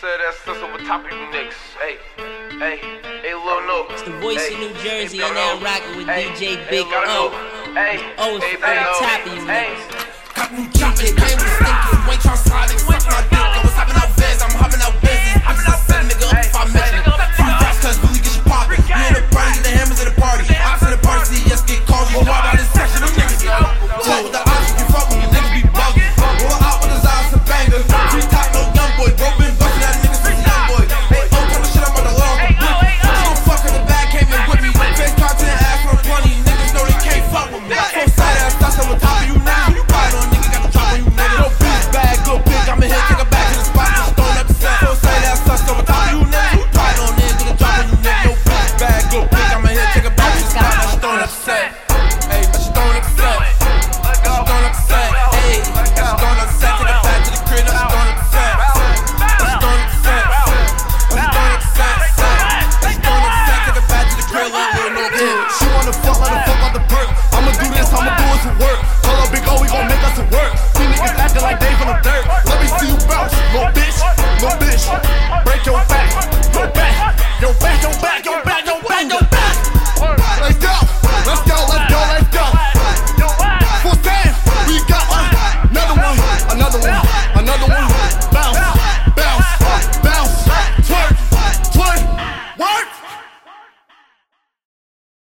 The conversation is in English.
said that's. Hey, hey, hey, It's the voice hey, of New Jersey, and and now rocking with hey, DJ Big hey, O. Hey, O hey, the top of you. Hey. work.